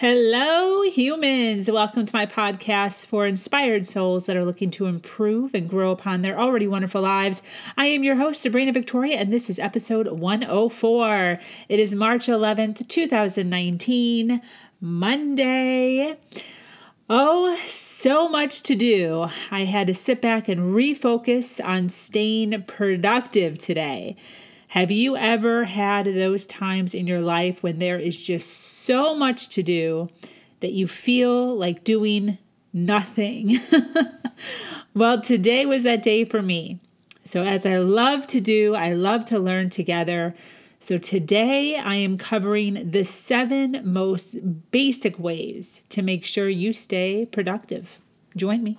Hello, humans. Welcome to my podcast for inspired souls that are looking to improve and grow upon their already wonderful lives. I am your host, Sabrina Victoria, and this is episode 104. It is March 11th, 2019, Monday. Oh, so much to do. I had to sit back and refocus on staying productive today. Have you ever had those times in your life when there is just so much to do that you feel like doing nothing? well, today was that day for me. So, as I love to do, I love to learn together. So, today I am covering the seven most basic ways to make sure you stay productive. Join me.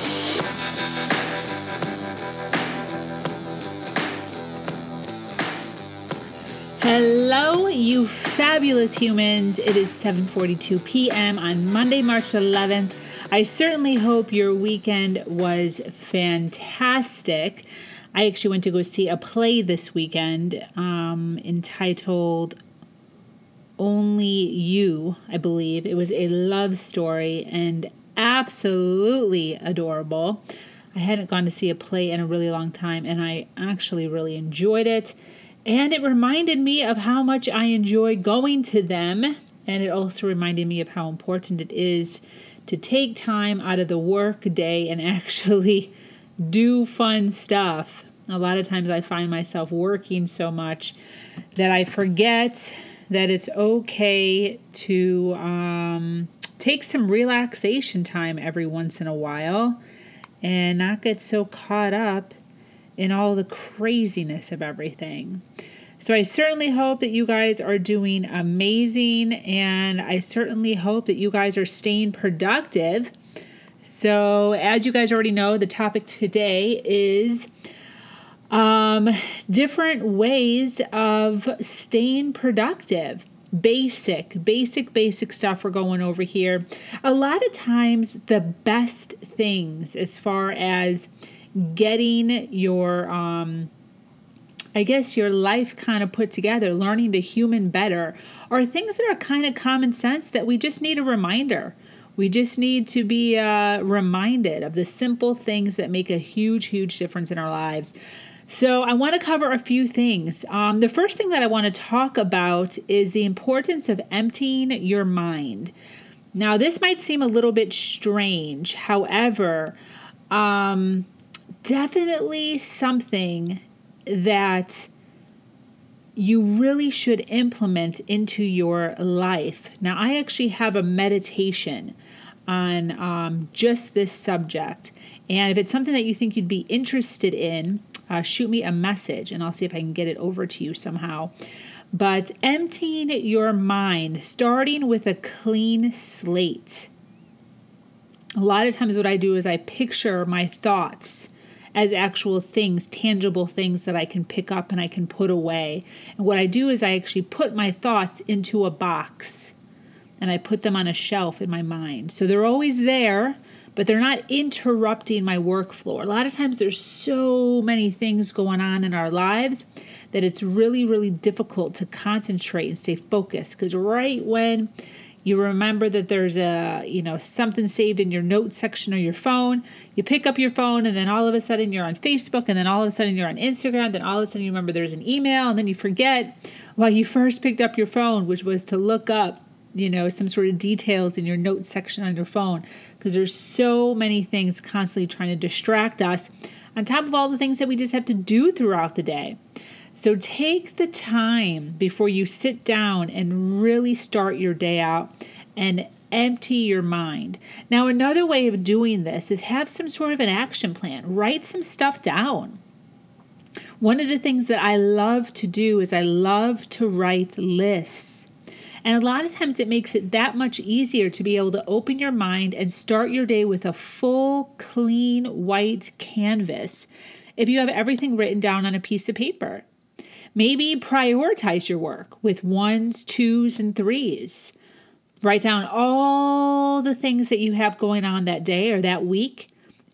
Hello, you fabulous humans. It is 7:42 p.m. on Monday, March 11th. I certainly hope your weekend was fantastic. I actually went to go see a play this weekend um, entitled Only You, I believe. It was a love story and absolutely adorable. I hadn't gone to see a play in a really long time, and I actually really enjoyed it. And it reminded me of how much I enjoy going to them. And it also reminded me of how important it is to take time out of the work day and actually do fun stuff. A lot of times I find myself working so much that I forget that it's okay to um, take some relaxation time every once in a while and not get so caught up in all the craziness of everything. So I certainly hope that you guys are doing amazing and I certainly hope that you guys are staying productive. So, as you guys already know, the topic today is um, different ways of staying productive. Basic, basic, basic stuff we're going over here. A lot of times, the best things as far as getting your um, I guess your life kind of put together, learning to human better, are things that are kind of common sense that we just need a reminder. We just need to be uh, reminded of the simple things that make a huge, huge difference in our lives. So, I want to cover a few things. Um, the first thing that I want to talk about is the importance of emptying your mind. Now, this might seem a little bit strange. However, um, definitely something that you really should implement into your life. Now, I actually have a meditation on um, just this subject. And if it's something that you think you'd be interested in, uh, shoot me a message and I'll see if I can get it over to you somehow. But emptying your mind, starting with a clean slate. A lot of times, what I do is I picture my thoughts as actual things, tangible things that I can pick up and I can put away. And what I do is I actually put my thoughts into a box and I put them on a shelf in my mind. So they're always there, but they're not interrupting my workflow. A lot of times there's so many things going on in our lives that it's really, really difficult to concentrate and stay focused because right when you remember that there's a you know something saved in your notes section or your phone. You pick up your phone and then all of a sudden you're on facebook and then all of a sudden you're on instagram then all of a sudden you remember there's an email and then you forget why you first picked up your phone which was to look up you know some sort of details in your notes section on your phone. Because there's so many things constantly trying to distract us on top of all the things that we just have to do throughout the day so take the time before you sit down and really start your day out and empty your mind. Now, another way of doing this is have some sort of an action plan, write some stuff down. One of the things that I love to do is I love to write lists. And a lot of times it makes it that much easier to be able to open your mind and start your day with a full, clean, white canvas if you have everything written down on a piece of paper. Maybe prioritize your work with ones, twos, and threes. Write down all the things that you have going on that day or that week,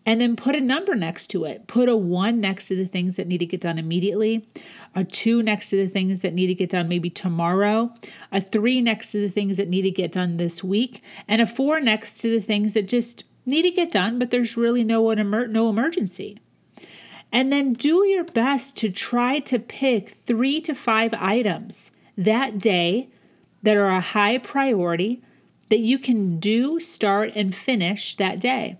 and then put a number next to it. Put a one next to the things that need to get done immediately, a two next to the things that need to get done maybe tomorrow, a three next to the things that need to get done this week, and a four next to the things that just need to get done, but there's really no, no emergency. And then do your best to try to pick three to five items that day that are a high priority that you can do, start, and finish that day.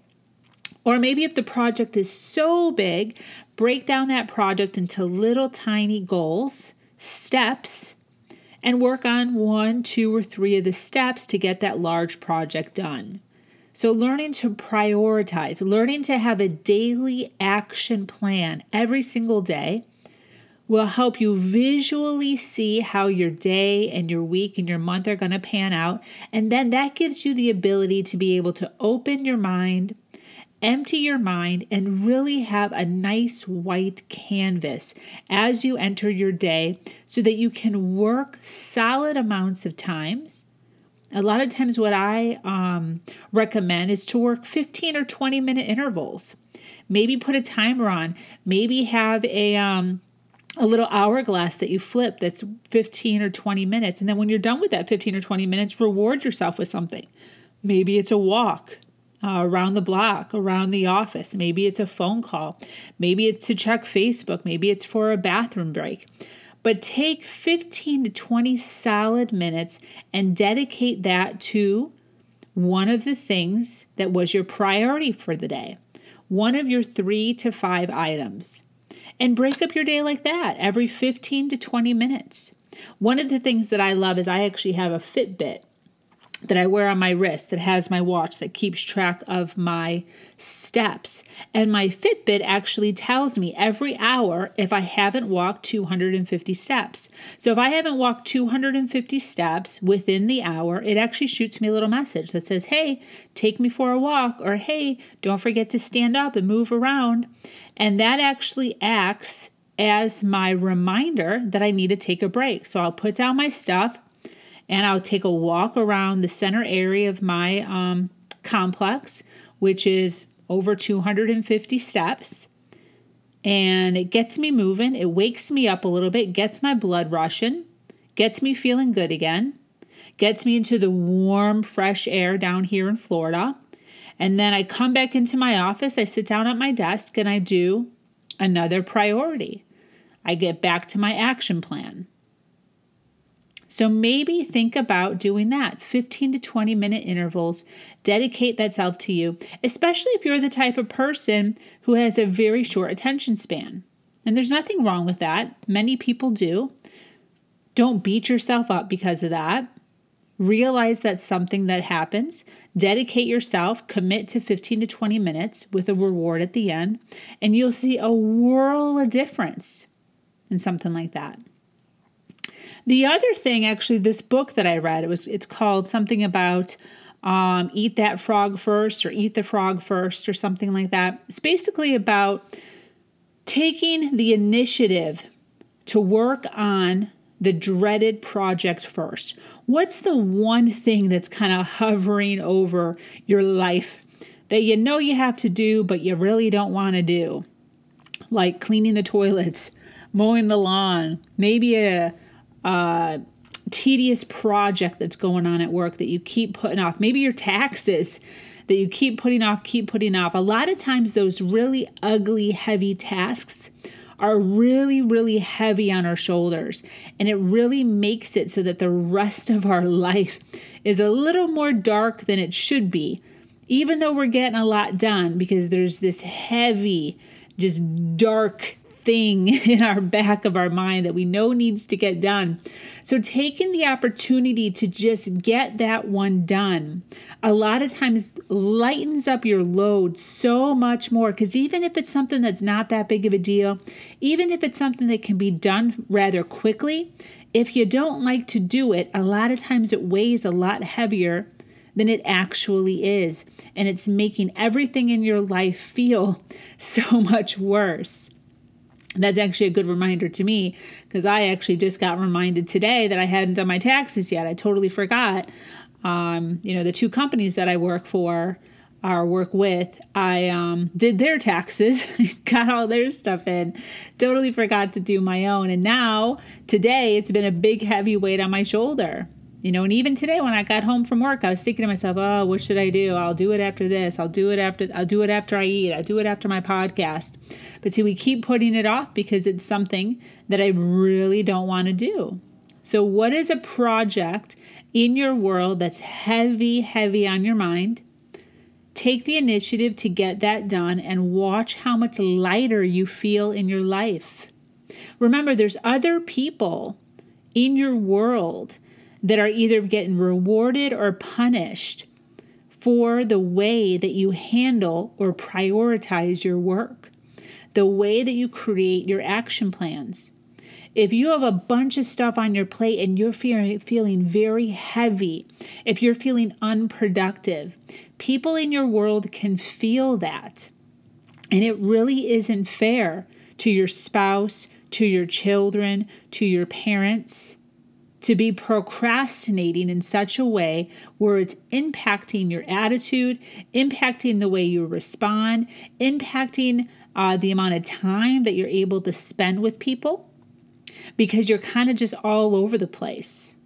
Or maybe if the project is so big, break down that project into little tiny goals, steps, and work on one, two, or three of the steps to get that large project done. So, learning to prioritize, learning to have a daily action plan every single day will help you visually see how your day and your week and your month are going to pan out. And then that gives you the ability to be able to open your mind, empty your mind, and really have a nice white canvas as you enter your day so that you can work solid amounts of times a lot of times, what I um, recommend is to work 15 or 20 minute intervals. Maybe put a timer on. Maybe have a um, a little hourglass that you flip that's 15 or 20 minutes. And then when you're done with that 15 or 20 minutes, reward yourself with something. Maybe it's a walk uh, around the block, around the office. Maybe it's a phone call. Maybe it's to check Facebook. Maybe it's for a bathroom break but take 15 to 20 solid minutes and dedicate that to one of the things that was your priority for the day, one of your three to five items. And break up your day like that every 15 to 20 minutes. One of the things that I love is I actually have a Fitbit that I wear on my wrist that has my watch that keeps track of my steps. And my Fitbit actually tells me every hour if I haven't walked 250 steps. So if I haven't walked 250 steps within the hour, it actually shoots me a little message that says, Hey, take me for a walk, or Hey, don't forget to stand up and move around. And that actually acts as my reminder that I need to take a break. So I'll put down my stuff and I'll take a walk around the center area of my um, complex, which is over 250 steps. And it gets me moving, it wakes me up a little bit, gets my blood rushing, gets me feeling good again, gets me into the warm, fresh air down here in Florida. And then I come back into my office, I sit down at my desk, and I do another priority. I get back to my action plan. So maybe think about doing that 15 to 20 minute intervals. Dedicate that self to you, especially if you're the type of person who has a very short attention span. And there's nothing wrong with that. Many people do. Don't beat yourself up because of that. Realize that's something that happens. Dedicate yourself, commit to 15 to 20 minutes with a reward at the end, and you'll see a world of difference in something like that. The other thing, actually, this book that I read, it was it's called something about um, eat that frog first or eat the frog first or something like that. It's basically about taking the initiative to work on the dreaded project first. What's the one thing that's kind of hovering over your life that you know you have to do, but you really don't want to do? Like cleaning the toilets, mowing the lawn, maybe a uh, tedious project that's going on at work that you keep putting off. Maybe your taxes that you keep putting off, keep putting off. A lot of times, those really ugly, heavy tasks are really, really heavy on our shoulders. And it really makes it so that the rest of our life is a little more dark than it should be, even though we're getting a lot done because there's this heavy, just dark thing in our back of our mind that we know needs to get done. So, taking the opportunity to just get that one done a lot of times lightens up your load so much more. Because even if it's something that's not that big of a deal, even if it's something that can be done rather quickly, if you don't like to do it, a lot of times it weighs a lot heavier than it actually is. And it's making everything in your life feel so much worse. That's actually a good reminder to me because I actually just got reminded today that I hadn't done my taxes yet. I totally forgot. Um, you know, the two companies that I work for or work with, I um, did their taxes, got all their stuff in, totally forgot to do my own. And now, today, it's been a big, heavy weight on my shoulder you know, and even today when I got home from work, I was thinking to myself, "Oh, what should I do? I'll do it after this. I'll do it after I'll do it after I eat. I'll do it after my podcast." But see, we keep putting it off because it's something that I really don't want to do. So, what is a project in your world that's heavy, heavy on your mind? Take the initiative to get that done and watch how much lighter you feel in your life. Remember, there's other people in your world that are either getting rewarded or punished for the way that you handle or prioritize your work, the way that you create your action plans. If you have a bunch of stuff on your plate and you're feeling, feeling very heavy, if you're feeling unproductive, people in your world can feel that. And it really isn't fair to your spouse, to your children, to your parents to be procrastinating in such a way where it's impacting your attitude, impacting the way you respond, impacting uh, the amount of time that you're able to spend with people because you're kind of just all over the place.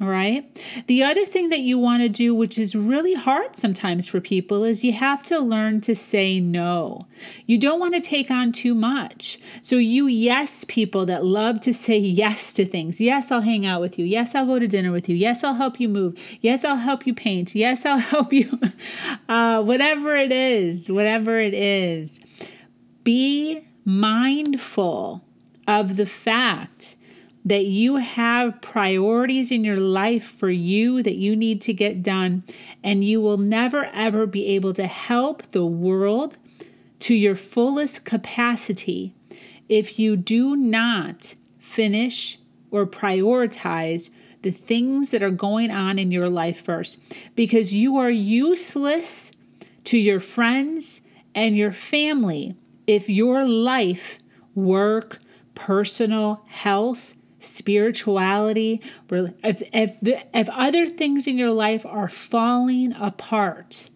All right. The other thing that you want to do, which is really hard sometimes for people, is you have to learn to say no. You don't want to take on too much. So, you yes people that love to say yes to things. Yes, I'll hang out with you. Yes, I'll go to dinner with you. Yes, I'll help you move. Yes, I'll help you paint. Yes, I'll help you. Uh, whatever it is, whatever it is. Be mindful of the fact that you have priorities in your life for you that you need to get done, and you will never ever be able to help the world to your fullest capacity if you do not finish or prioritize the things that are going on in your life first. Because you are useless to your friends and your family if your life, work, personal health, spirituality, if, if, if other things in your life are falling apart,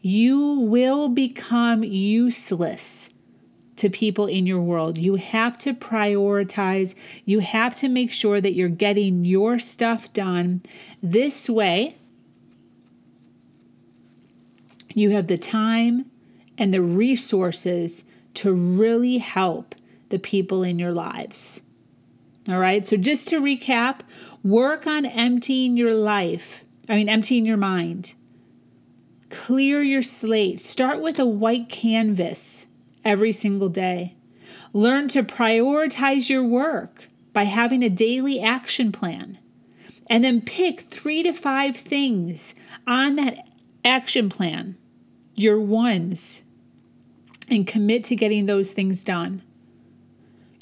you will become useless to people in your world. You have to prioritize. You have to make sure that you're getting your stuff done. This way, you have the time and the resources to really help the people in your lives. All right, so just to recap, work on emptying your life, I mean, emptying your mind. Clear your slate. Start with a white canvas every single day. Learn to prioritize your work by having a daily action plan. And then pick three to five things on that action plan, your ones, and commit to getting those things done.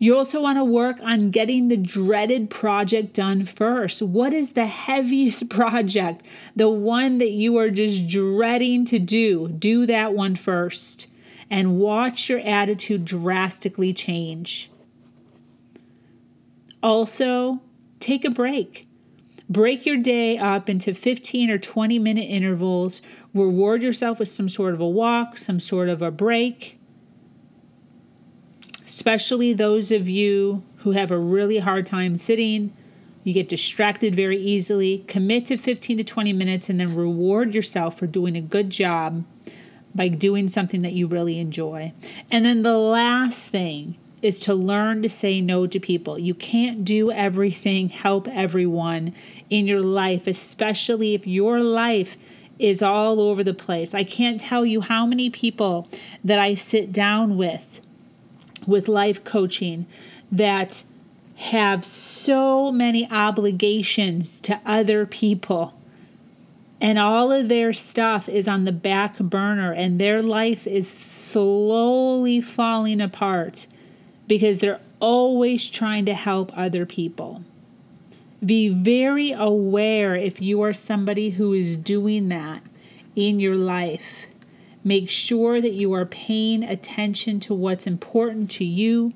You also want to work on getting the dreaded project done first. What is the heaviest project? The one that you are just dreading to do. Do that one first and watch your attitude drastically change. Also, take a break. Break your day up into 15 or 20 minute intervals. Reward yourself with some sort of a walk, some sort of a break especially those of you who have a really hard time sitting. You get distracted very easily. Commit to 15 to 20 minutes and then reward yourself for doing a good job by doing something that you really enjoy. And then the last thing is to learn to say no to people. You can't do everything, help everyone in your life, especially if your life is all over the place. I can't tell you how many people that I sit down with with life coaching that have so many obligations to other people. And all of their stuff is on the back burner, and their life is slowly falling apart because they're always trying to help other people. Be very aware if you are somebody who is doing that in your life. Make sure that you are paying attention to what's important to you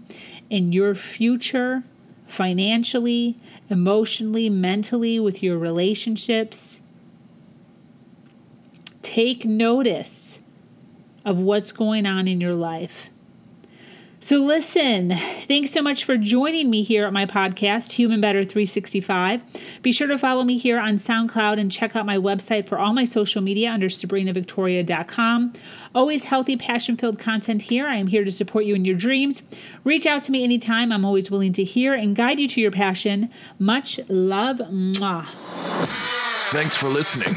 in your future, financially, emotionally, mentally, with your relationships. Take notice of what's going on in your life. So, listen, thanks so much for joining me here at my podcast, Human Better 365. Be sure to follow me here on SoundCloud and check out my website for all my social media under sabrinavictoria.com. Always healthy, passion filled content here. I am here to support you in your dreams. Reach out to me anytime. I'm always willing to hear and guide you to your passion. Much love. Mwah. Thanks for listening.